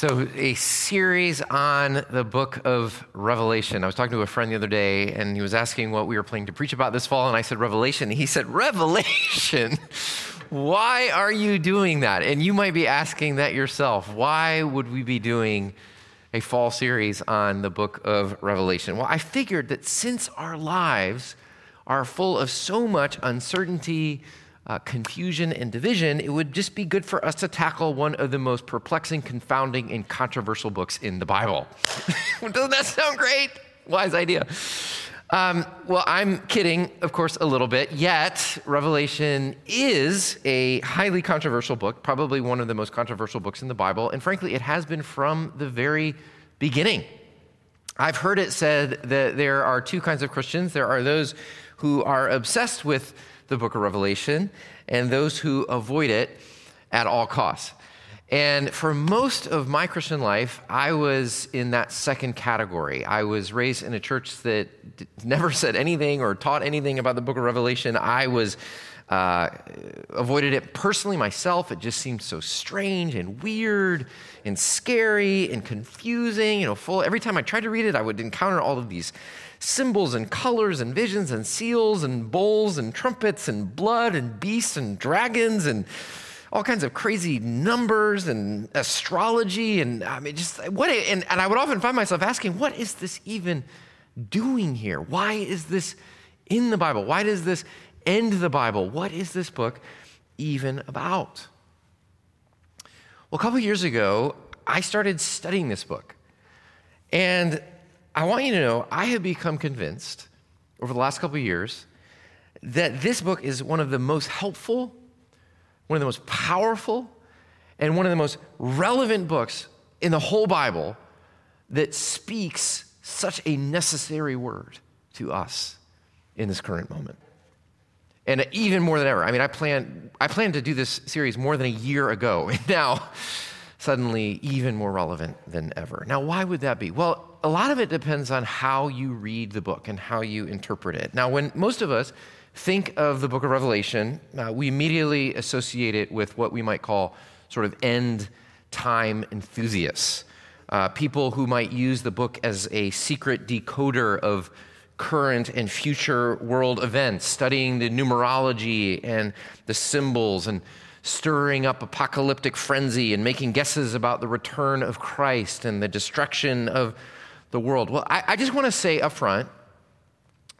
So, a series on the book of Revelation. I was talking to a friend the other day, and he was asking what we were planning to preach about this fall, and I said, Revelation. He said, Revelation? Why are you doing that? And you might be asking that yourself. Why would we be doing a fall series on the book of Revelation? Well, I figured that since our lives are full of so much uncertainty, uh, confusion and division, it would just be good for us to tackle one of the most perplexing, confounding, and controversial books in the Bible. Doesn't that sound great? Wise idea. Um, well, I'm kidding, of course, a little bit, yet Revelation is a highly controversial book, probably one of the most controversial books in the Bible, and frankly, it has been from the very beginning. I've heard it said that there are two kinds of Christians. There are those who are obsessed with the book of Revelation and those who avoid it at all costs. And for most of my Christian life, I was in that second category. I was raised in a church that never said anything or taught anything about the book of Revelation. I was uh, avoided it personally myself. It just seemed so strange and weird and scary and confusing. You know, full. Every time I tried to read it, I would encounter all of these symbols and colors and visions and seals and bowls and trumpets and blood and beasts and dragons and all kinds of crazy numbers and astrology and I mean just what and, and I would often find myself asking what is this even doing here? Why is this in the Bible? Why does this end the Bible? What is this book even about? Well a couple years ago I started studying this book. And I want you to know I have become convinced over the last couple years that this book is one of the most helpful, one of the most powerful, and one of the most relevant books in the whole Bible that speaks such a necessary word to us in this current moment. And even more than ever. I mean, I planned, I planned to do this series more than a year ago, and now suddenly even more relevant than ever. Now, why would that be? Well, a lot of it depends on how you read the book and how you interpret it. Now, when most of us think of the book of Revelation, uh, we immediately associate it with what we might call sort of end time enthusiasts. Uh, people who might use the book as a secret decoder of current and future world events, studying the numerology and the symbols and stirring up apocalyptic frenzy and making guesses about the return of Christ and the destruction of the world. Well, I, I just want to say up front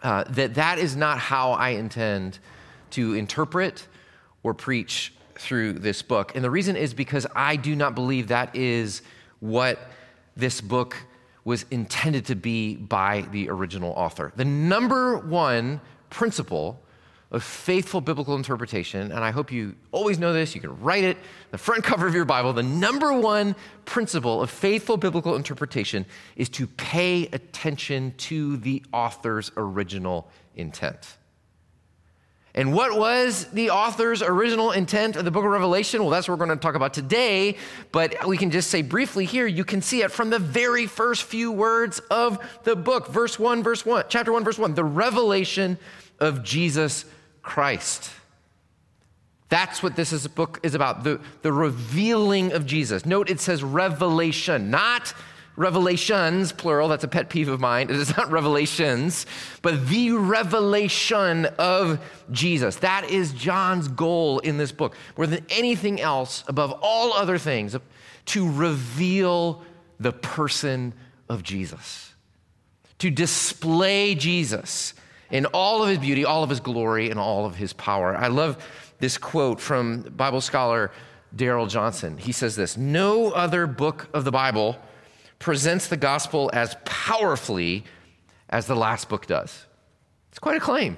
uh, that that is not how I intend to interpret or preach through this book. And the reason is because I do not believe that is what this book was intended to be by the original author. The number one principle of faithful biblical interpretation, and I hope you always know this, you can write it, the front cover of your Bible. The number one principle of faithful biblical interpretation is to pay attention to the author's original intent. And what was the author's original intent of the book of Revelation? Well, that's what we're going to talk about today, but we can just say briefly here, you can see it from the very first few words of the book. Verse 1, verse 1, chapter 1, verse 1, the revelation of Jesus Christ. That's what this is, book is about the, the revealing of Jesus. Note it says revelation, not revelations, plural. That's a pet peeve of mine. It is not revelations, but the revelation of Jesus. That is John's goal in this book, more than anything else, above all other things, to reveal the person of Jesus, to display Jesus in all of his beauty, all of his glory, and all of his power. I love this quote from Bible scholar Darrell Johnson. He says this No other book of the Bible presents the gospel as powerfully as the last book does. It's quite a claim.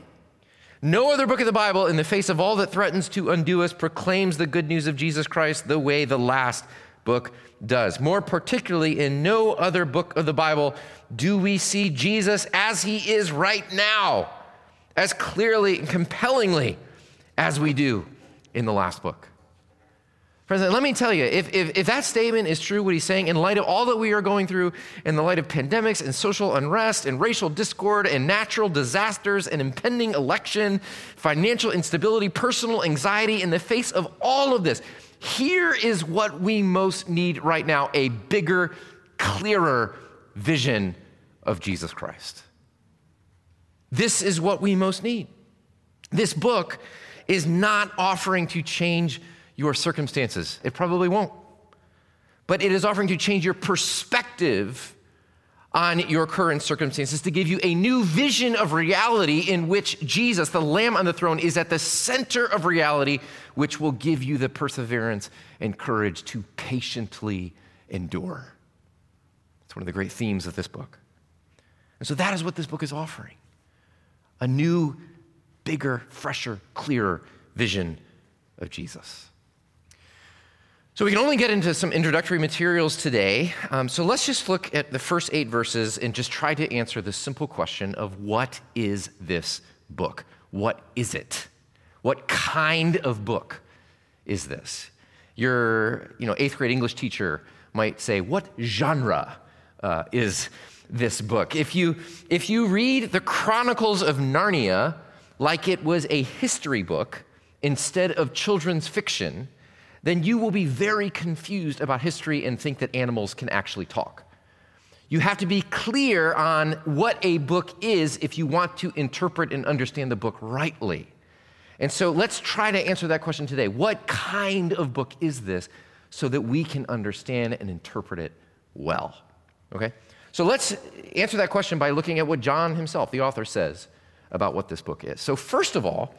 No other book of the Bible, in the face of all that threatens to undo us, proclaims the good news of Jesus Christ the way the last book does. More particularly, in no other book of the Bible do we see Jesus as he is right now, as clearly and compellingly as we do in the last book. President, let me tell you, if, if, if, that statement is true, what he's saying, in light of all that we are going through, in the light of pandemics and social unrest and racial discord and natural disasters and impending election, financial instability, personal anxiety, in the face of all of this, here is what we most need right now a bigger, clearer vision of Jesus Christ. This is what we most need. This book is not offering to change your circumstances. It probably won't. But it is offering to change your perspective on your current circumstances to give you a new vision of reality in which Jesus, the Lamb on the throne, is at the center of reality, which will give you the perseverance and courage to patiently endure. It's one of the great themes of this book. And so that is what this book is offering a new, bigger, fresher, clearer vision of Jesus. So we can only get into some introductory materials today. Um, so let's just look at the first eight verses and just try to answer the simple question of what is this book? What is it? What kind of book is this? Your you know, eighth grade English teacher might say, What genre uh, is this book? If you, if you read the Chronicles of Narnia like it was a history book instead of children's fiction, then you will be very confused about history and think that animals can actually talk. You have to be clear on what a book is if you want to interpret and understand the book rightly. And so let's try to answer that question today. What kind of book is this so that we can understand and interpret it well? Okay? So let's answer that question by looking at what John himself, the author, says about what this book is. So, first of all,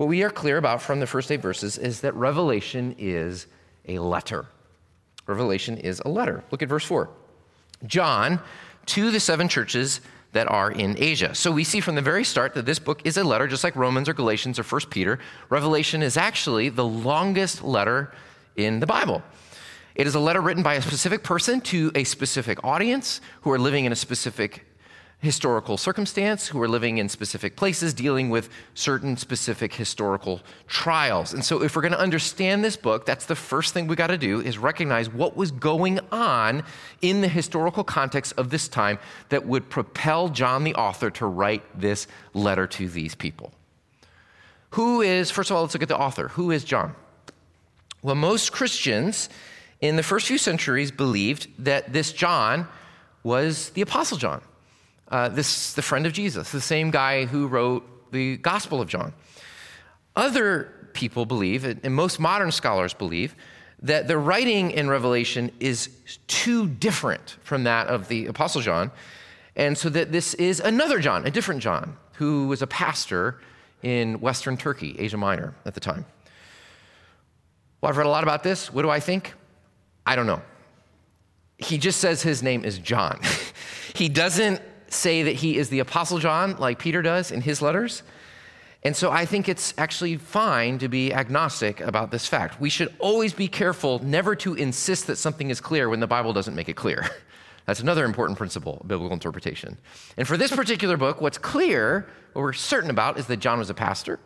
what we are clear about from the first eight verses is that Revelation is a letter. Revelation is a letter. Look at verse 4. John to the seven churches that are in Asia. So we see from the very start that this book is a letter, just like Romans or Galatians or 1 Peter. Revelation is actually the longest letter in the Bible. It is a letter written by a specific person to a specific audience who are living in a specific historical circumstance, who are living in specific places, dealing with certain specific historical trials. And so if we're going to understand this book, that's the first thing we got to do is recognize what was going on in the historical context of this time that would propel John the author to write this letter to these people. Who is, first of all, let's look at the author. Who is John? Well, most Christians in the first few centuries believed that this John was the Apostle John. Uh, this is the friend of Jesus, the same guy who wrote the Gospel of John. Other people believe, and most modern scholars believe, that the writing in Revelation is too different from that of the Apostle John, and so that this is another John, a different John, who was a pastor in Western Turkey, Asia Minor at the time. Well, I've read a lot about this. What do I think? I don't know. He just says his name is John. he doesn't say that he is the Apostle John like Peter does in his letters. And so I think it's actually fine to be agnostic about this fact. We should always be careful never to insist that something is clear when the Bible doesn't make it clear. That's another important principle of biblical interpretation. And for this particular book, what's clear, what we're certain about, is that John was a pastor.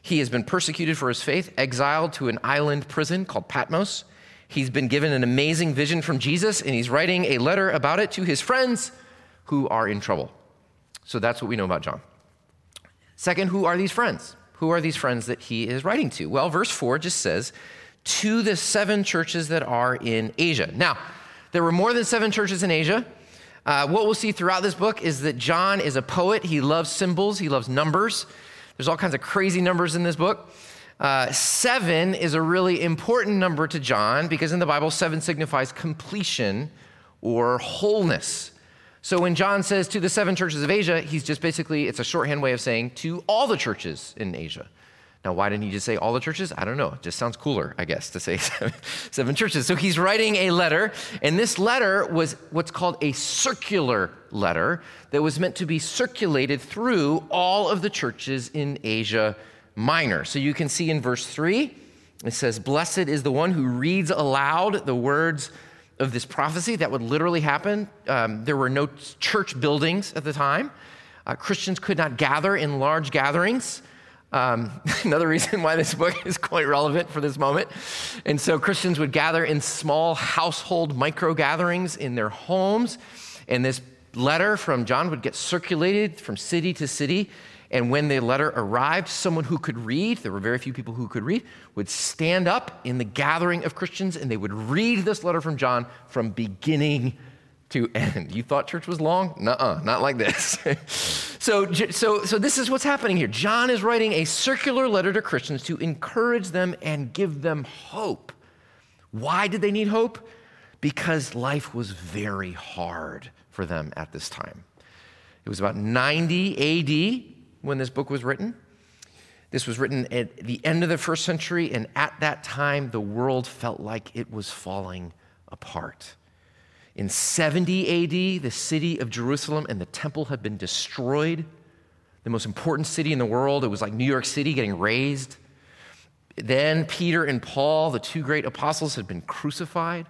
He has been persecuted for his faith, exiled to an island prison called Patmos. He's been given an amazing vision from Jesus, and he's writing a letter about it to his friends who are in trouble. So that's what we know about John. Second, who are these friends? Who are these friends that he is writing to? Well, verse 4 just says, to the seven churches that are in Asia. Now, there were more than seven churches in Asia. Uh, what we'll see throughout this book is that John is a poet. He loves symbols, he loves numbers. There's all kinds of crazy numbers in this book. Uh, seven is a really important number to John because in the Bible, seven signifies completion or wholeness. So when John says to the seven churches of Asia, he's just basically, it's a shorthand way of saying to all the churches in Asia. Now, why didn't he just say all the churches? I don't know. It just sounds cooler, I guess, to say seven, seven churches. So he's writing a letter, and this letter was what's called a circular letter that was meant to be circulated through all of the churches in Asia Minor. So you can see in verse 3, it says, Blessed is the one who reads aloud the words of this prophecy that would literally happen. Um, there were no church buildings at the time. Uh, Christians could not gather in large gatherings. Um, another reason why this book is quite relevant for this moment. And so Christians would gather in small household micro gatherings in their homes. And this letter from John would get circulated from city to city. And when the letter arrived, someone who could read, there were very few people who could read, would stand up in the gathering of Christians and they would read this letter from John from beginning to end. You thought church was long? Nuh-uh, not like this. so, so, so this is what's happening here. John is writing a circular letter to Christians to encourage them and give them hope. Why did they need hope? Because life was very hard for them at this time. It was about 90 AD when this book was written. This was written at the end of the first century, and at that time, the world felt like it was falling apart. In 70 AD, the city of Jerusalem and the temple had been destroyed. The most important city in the world. It was like New York City getting razed. Then Peter and Paul, the two great apostles, had been crucified.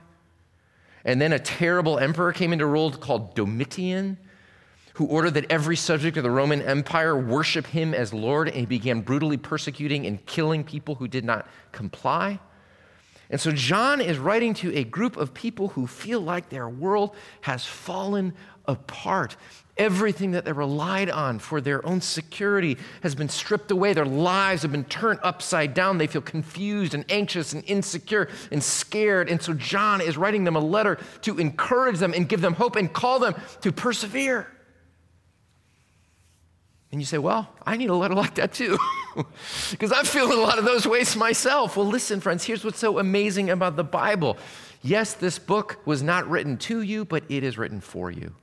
And then a terrible emperor came into rule called Domitian, who ordered that every subject of the Roman Empire worship him as Lord, and he began brutally persecuting and killing people who did not comply. And so John is writing to a group of people who feel like their world has fallen apart. Everything that they relied on for their own security has been stripped away. Their lives have been turned upside down. They feel confused and anxious and insecure and scared. And so John is writing them a letter to encourage them and give them hope and call them to persevere. And you say, Well, I need a letter like that too, because I'm feeling a lot of those ways myself. Well, listen, friends, here's what's so amazing about the Bible. Yes, this book was not written to you, but it is written for you.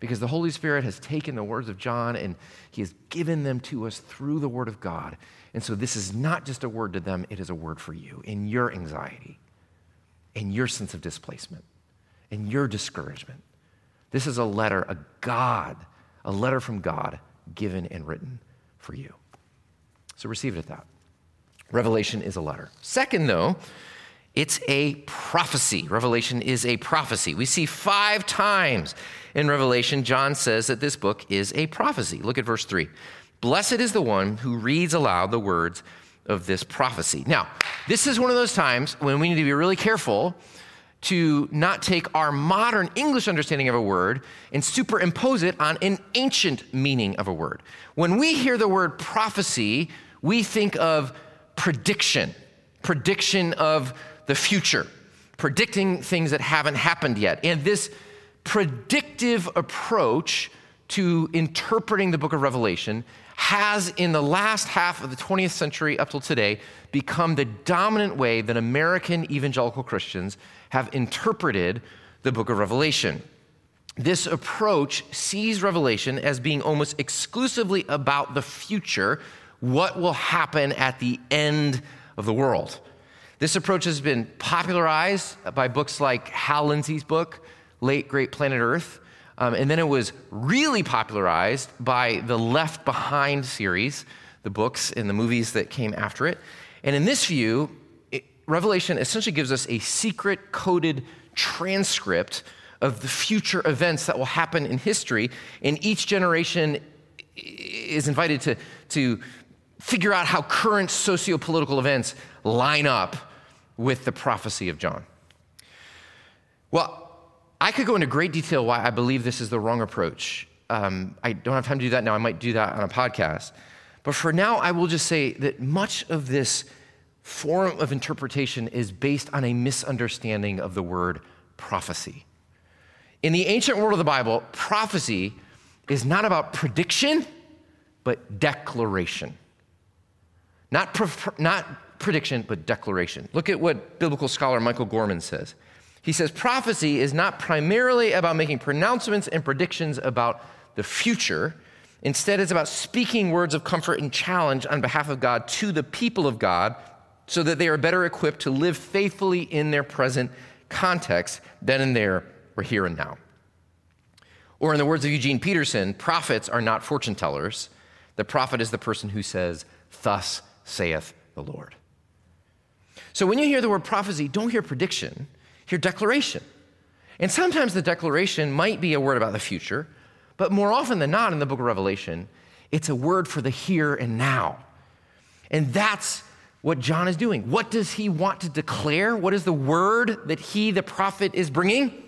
Because the Holy Spirit has taken the words of John and he has given them to us through the Word of God. And so this is not just a word to them, it is a word for you in your anxiety, in your sense of displacement, in your discouragement. This is a letter, a God a letter from God given and written for you. So receive it at that. Revelation is a letter. Second, though, it's a prophecy. Revelation is a prophecy. We see five times in Revelation, John says that this book is a prophecy. Look at verse 3. Blessed is the one who reads aloud the words of this prophecy. Now, this is one of those times when we need to be really careful to not take our modern English understanding of a word and superimpose it on an ancient meaning of a word. When we hear the word prophecy, we think of prediction, prediction of the future, predicting things that haven't happened yet. And this predictive approach to interpreting the book of Revelation has, in the last half of the 20th century up till today, become the dominant way that American evangelical Christians have interpreted the book of Revelation. This approach sees Revelation as being almost exclusively about the future, what will happen at the end of the world. This approach has been popularized by books like Hal Lindsey's book, Late Great Planet Earth. Um, and then it was really popularized by the Left Behind series, the books and the movies that came after it. And in this view, Revelation essentially gives us a secret coded transcript of the future events that will happen in history. And each generation is invited to, to figure out how current socio political events line up with the prophecy of John. Well, I could go into great detail why I believe this is the wrong approach. Um, I don't have time to do that now. I might do that on a podcast. But for now, I will just say that much of this form of interpretation is based on a misunderstanding of the word prophecy. In the ancient world of the Bible, prophecy is not about prediction, but declaration. Not, pre- not prediction, but declaration. Look at what biblical scholar Michael Gorman says. He says prophecy is not primarily about making pronouncements and predictions about the future. Instead, it's about speaking words of comfort and challenge on behalf of God to the people of God so that they are better equipped to live faithfully in their present context than in their or here and now. Or, in the words of Eugene Peterson, prophets are not fortune tellers. The prophet is the person who says, Thus saith the Lord. So, when you hear the word prophecy, don't hear prediction hear declaration. And sometimes the declaration might be a word about the future, but more often than not in the book of Revelation, it's a word for the here and now. And that's what John is doing. What does he want to declare? What is the word that he, the prophet, is bringing?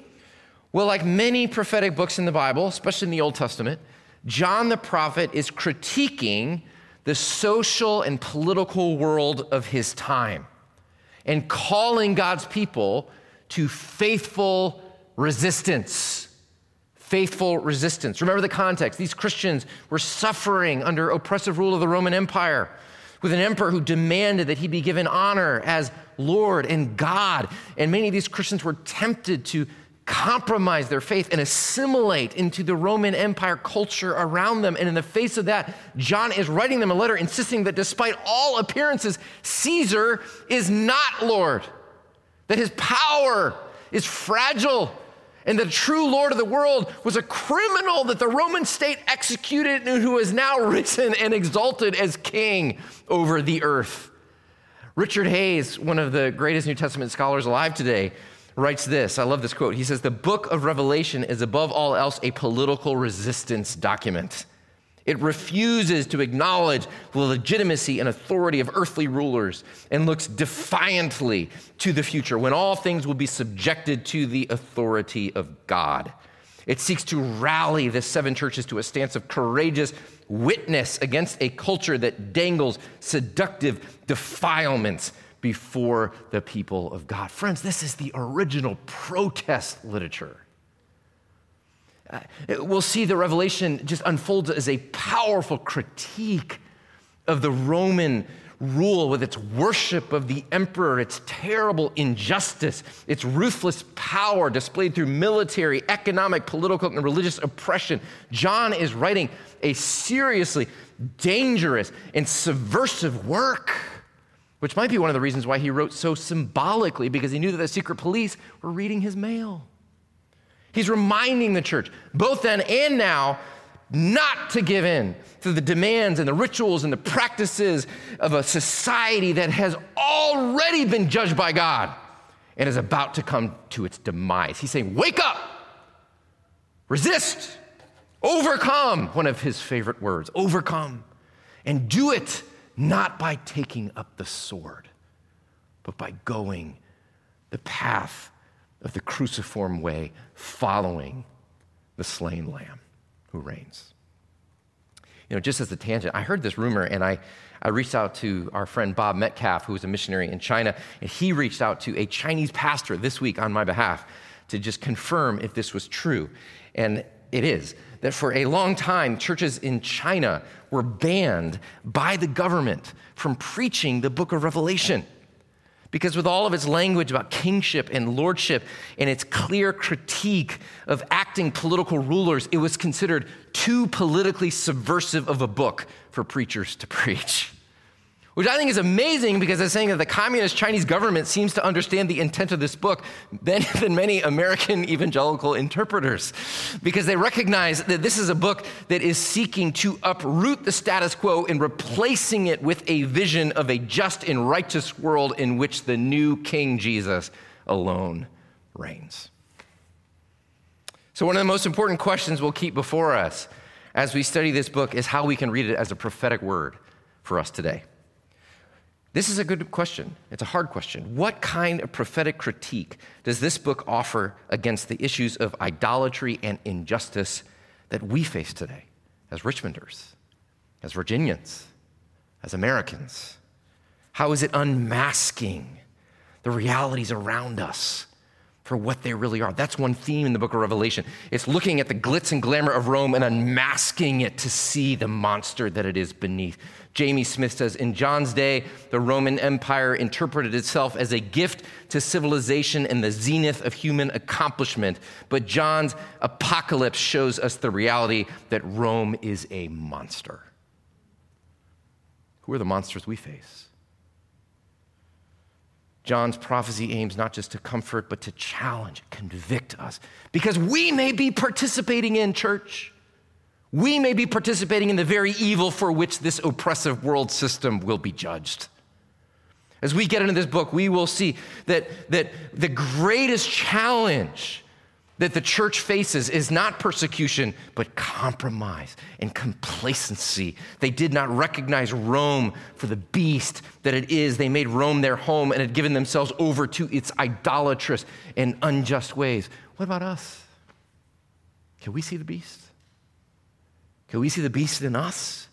Well, like many prophetic books in the Bible, especially in the Old Testament, John the prophet is critiquing the social and political world of his time and calling God's people to faithful resistance. Faithful resistance. Remember the context. These Christians were suffering under oppressive rule of the Roman Empire with an emperor who demanded that he be given honor as Lord and God. And many of these Christians were tempted to compromise their faith and assimilate into the Roman Empire culture around them. And in the face of that, John is writing them a letter insisting that despite all appearances, Caesar is not Lord, that his power is fragile. And the true Lord of the world was a criminal that the Roman state executed and who is now risen and exalted as king over the earth. Richard Hays, one of the greatest New Testament scholars alive today, writes this. I love this quote. He says, The book of Revelation is above all else a political resistance document. It refuses to acknowledge the legitimacy and authority of earthly rulers and looks defiantly to the future when all things will be subjected to the authority of God. It seeks to rally the seven churches to a stance of courageous witness against a culture that dangles seductive defilements before the people of God. Friends, this is the original protest literature. Uh, we'll see the revelation just unfolds as a powerful critique of the Roman rule with its worship of the emperor, its terrible injustice, its ruthless power displayed through military, economic, political, and religious oppression. John is writing a seriously dangerous and subversive work which might be one of the reasons why he wrote so symbolically, because he knew that the secret police were reading his mail. He's reminding the church, both then and now, not to give in to the demands and the rituals and the practices of a society that has already been judged by God and is about to come to its demise. He's saying, Wake up, resist, overcome, one of his favorite words, overcome, and do it not by taking up the sword, but by going the path of the cruciform way, following the slain lamb who reigns. You know, just as a tangent, I heard this rumor and I, I reached out to our friend Bob Metcalf, who was a missionary in China, and he reached out to a Chinese pastor this week on my behalf to just confirm if this was true. And it is that for a long time, churches in China were banned by the government from preaching the book of Revelation. Because, with all of its language about kingship and lordship and its clear critique of acting political rulers, it was considered too politically subversive of a book for preachers to preach which I think is amazing because it's saying that the communist Chinese government seems to understand the intent of this book better than many American evangelical interpreters, because they recognize that this is a book that is seeking to uproot the status quo and replacing it with a vision of a just and righteous world in which the new King Jesus alone reigns. So, one of the most important questions we'll keep before us as we study this book is how we can read it as a prophetic word for us today. This is a good question. It's a hard question. What kind of prophetic critique does this book offer against the issues of idolatry and injustice that we face today as Richmonders, as Virginians, as Americans? How is it unmasking the realities around us for what they really are? That's one theme in the book of Revelation. It's looking at the glitz and glamour of Rome and unmasking it to see the monster that it is beneath. Jamie Smith says In John's day, the Roman Empire interpreted itself as a gift to civilization and the zenith of human accomplishment. But John's apocalypse shows us the reality that Rome is a monster. Who are the monsters we face? John's prophecy aims not just to comfort, but to challenge, convict us, because we may be participating in church we may be participating in the very evil for which this oppressive world system will be judged. As we get into this book, we will see that, that the greatest challenge that the church faces is not persecution, but compromise and complacency. They did not recognize Rome for the beast that it is. They made Rome their home and had given themselves over to its idolatrous and unjust ways. What about us? Can we see the beast? Can we see the beast in us?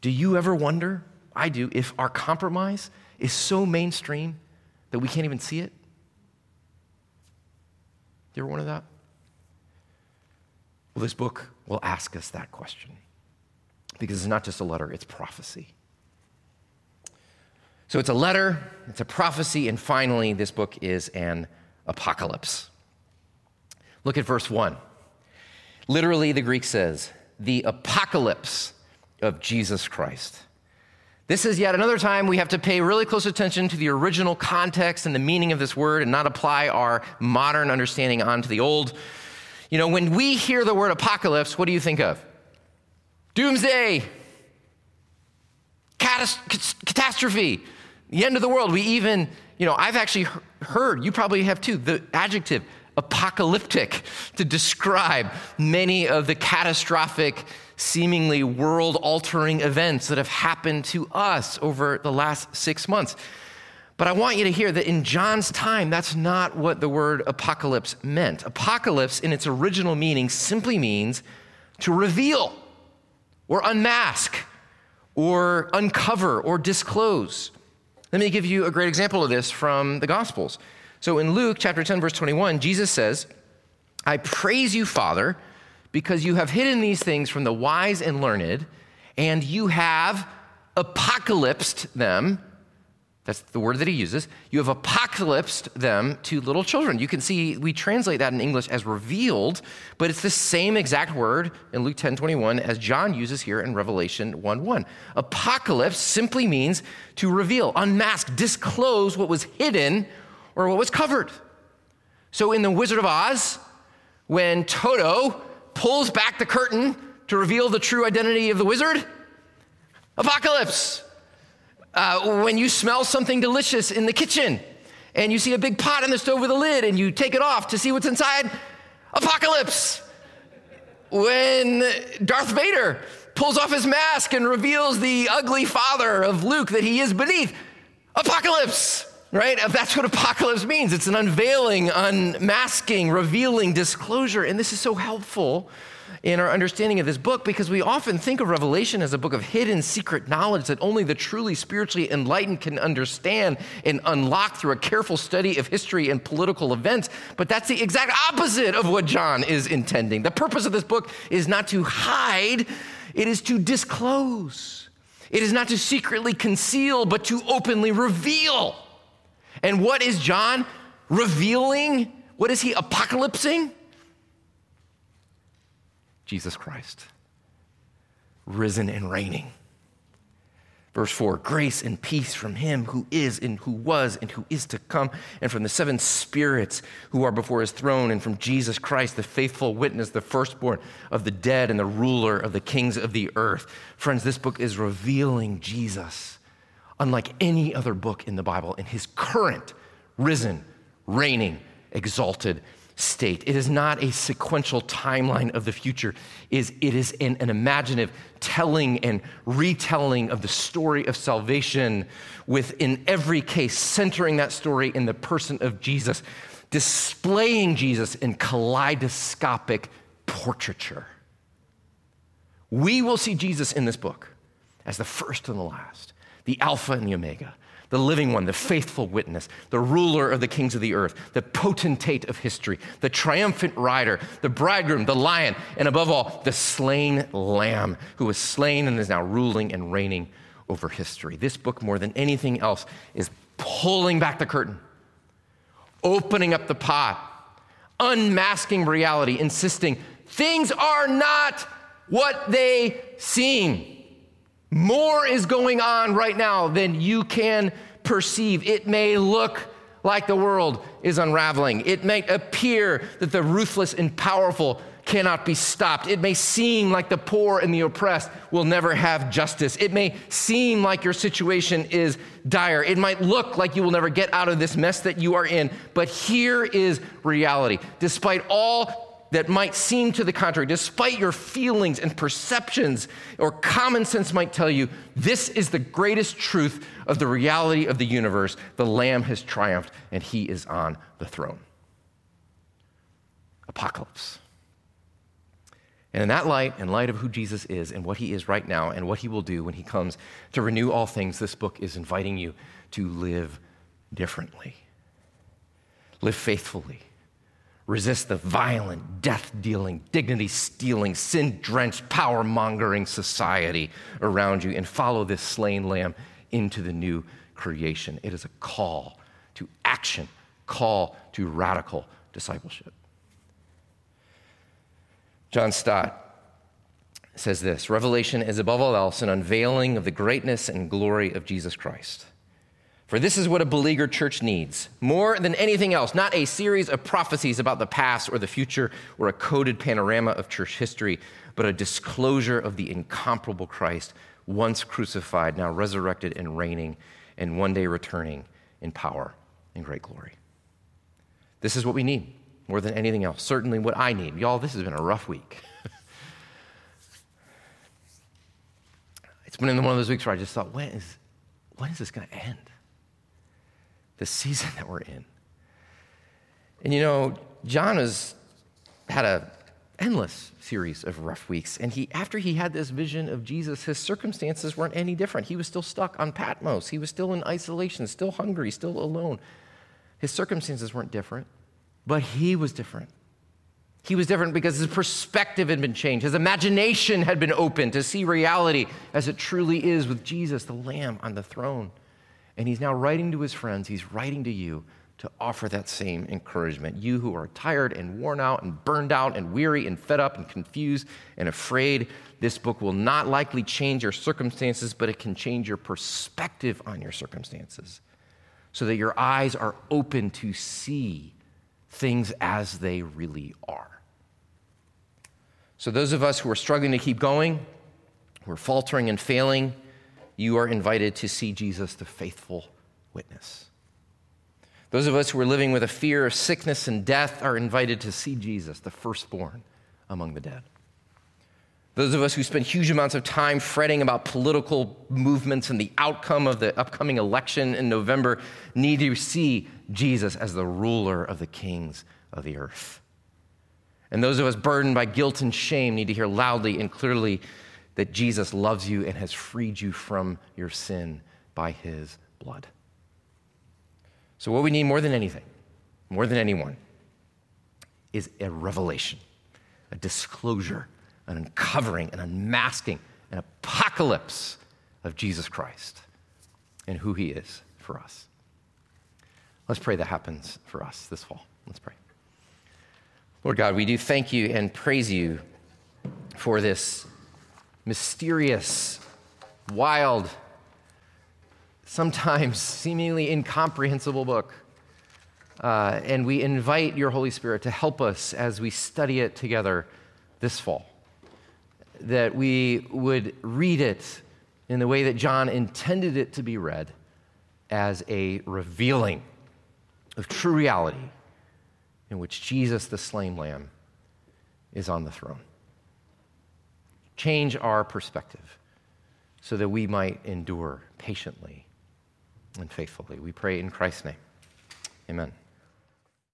Do you ever wonder? I do, if our compromise is so mainstream that we can't even see it? You ever wonder that? Well, this book will ask us that question because it's not just a letter, it's prophecy. So it's a letter, it's a prophecy, and finally, this book is an apocalypse. Look at verse 1. Literally, the Greek says, the apocalypse of Jesus Christ. This is yet another time we have to pay really close attention to the original context and the meaning of this word and not apply our modern understanding onto the old. You know, when we hear the word apocalypse, what do you think of? Doomsday, catastrophe, the end of the world. We even, you know, I've actually heard, you probably have too, the adjective apocalyptic to describe many of the catastrophic, seemingly world altering events that have happened to us over the last six months. But I want you to hear that in John's time, that's not what the word apocalypse meant. Apocalypse, in its original meaning, simply means to reveal or unmask or uncover or disclose. Let me give you a great example of this from the Gospels. So in Luke chapter 10, verse 21, Jesus says, I praise you, Father, because you have hidden these things from the wise and learned, and you have apocalypsed them. That's the word that he uses. You have apocalypsed them to little children. You can see we translate that in English as revealed, but it's the same exact word in Luke 10 21 as John uses here in Revelation 1 1. Apocalypse simply means to reveal, unmask, disclose what was hidden or what was covered. So in The Wizard of Oz, when Toto pulls back the curtain to reveal the true identity of the wizard, apocalypse. Uh, when you smell something delicious in the kitchen and you see a big pot on the stove with a lid and you take it off to see what's inside, apocalypse. When Darth Vader pulls off his mask and reveals the ugly father of Luke that he is beneath, apocalypse right? Uh, that's what apocalypse means. It's an unveiling, unmasking, revealing, disclosure. And this is so helpful in our understanding of this book because we often think of Revelation as a book of hidden secret knowledge that only the truly spiritually enlightened can understand and unlock through a careful study of history and political events. But that's the exact opposite of what John is intending. The purpose of this book is not to hide, it is to disclose. It is not to secretly conceal, but to openly reveal. And what is John revealing? What is he apocalypsing? Jesus Christ, risen and reigning. Verse 4 grace and peace from him who is and who was and who is to come, and from the seven spirits who are before his throne, and from Jesus Christ, the faithful witness, the firstborn of the dead, and the ruler of the kings of the earth. Friends, this book is revealing Jesus unlike any other book in the Bible in his current, risen, reigning, exalted state. It is not a sequential timeline of the future. It is an, an imaginative telling and retelling of the story of salvation, with in every case centering that story in the person of Jesus, displaying Jesus in kaleidoscopic portraiture. We will see Jesus in this book as the first and the last the Alpha and the Omega, the living one, the faithful witness, the ruler of the kings of the earth, the potentate of history, the triumphant rider, the bridegroom, the lion, and above all, the slain lamb who was slain and is now ruling and reigning over history. This book, more than anything else, is pulling back the curtain, opening up the pot, unmasking reality, insisting things are not what they seem. More is going on right now than you can perceive. It may look like the world is unraveling. It may appear that the ruthless and powerful cannot be stopped. It may seem like the poor and the oppressed will never have justice. It may seem like your situation is dire. It might look like you will never get out of this mess that you are in. But here is reality. Despite all that might seem to the contrary, despite your feelings and perceptions or common sense might tell you, this is the greatest truth of the reality of the universe. The Lamb has triumphed and he is on the throne. Apocalypse. And in that light, in light of who Jesus is and what he is right now and what he will do when he comes to renew all things, this book is inviting you to live differently, live faithfully, resist the violent, death dealing, dignity stealing, sin drenched, power mongering society around you, and follow this slain lamb into the new creation. It is a call to action, call to radical discipleship. John Stott says this Revelation is above all else an unveiling of the greatness and glory of Jesus Christ. For this is what a beleaguered church needs more than anything else, not a series of prophecies about the past or the future or a coded panorama of church history, but a disclosure of the incomparable Christ, once crucified, now resurrected and reigning, and one day returning in power and great glory. This is what we need more than anything else. Certainly what I need. Y'all, this has been a rough week. it's been one of those weeks where I just thought, when is, when is this going to end? The season that we're in. And you know, John has had a endless series of rough weeks. And he, after he had this vision of Jesus, his circumstances weren't any different. He was still stuck on Patmos. He was still in isolation, still hungry, still alone. His circumstances weren't different. But he was different. He was different because his perspective had been changed. His imagination had been opened to see reality as it truly is with Jesus, the Lamb on the throne. And he's now writing to his friends, he's writing to you to offer that same encouragement. You who are tired and worn out and burned out and weary and fed up and confused and afraid, this book will not likely change your circumstances, but it can change your perspective on your circumstances so that your eyes are open to see things as they really are. So, those of us who are struggling to keep going, who are faltering and failing, you are invited to see Jesus, the faithful witness. Those of us who are living with a fear of sickness and death are invited to see Jesus, the firstborn among the dead. Those of us who spend huge amounts of time fretting about political movements and the outcome of the upcoming election in November need to see Jesus as the ruler of the kings of the earth. And those of us burdened by guilt and shame need to hear loudly and clearly that Jesus loves you and has freed you from your sin by his blood. So, what we need more than anything, more than anyone, is a revelation, a disclosure an uncovering, an unmasking, an apocalypse of Jesus Christ and who he is for us. Let's pray that happens for us this fall. Let's pray. Lord God, we do thank you and praise you for this mysterious, wild, sometimes seemingly incomprehensible book. Uh, and we invite your Holy Spirit to help us as we study it together this fall that we would read it in the way that John intended it to be read as a revealing of true reality in which Jesus, the slain lamb, is on the throne. Change our perspective so that we might endure patiently and faithfully. We pray in Christ's name. Amen.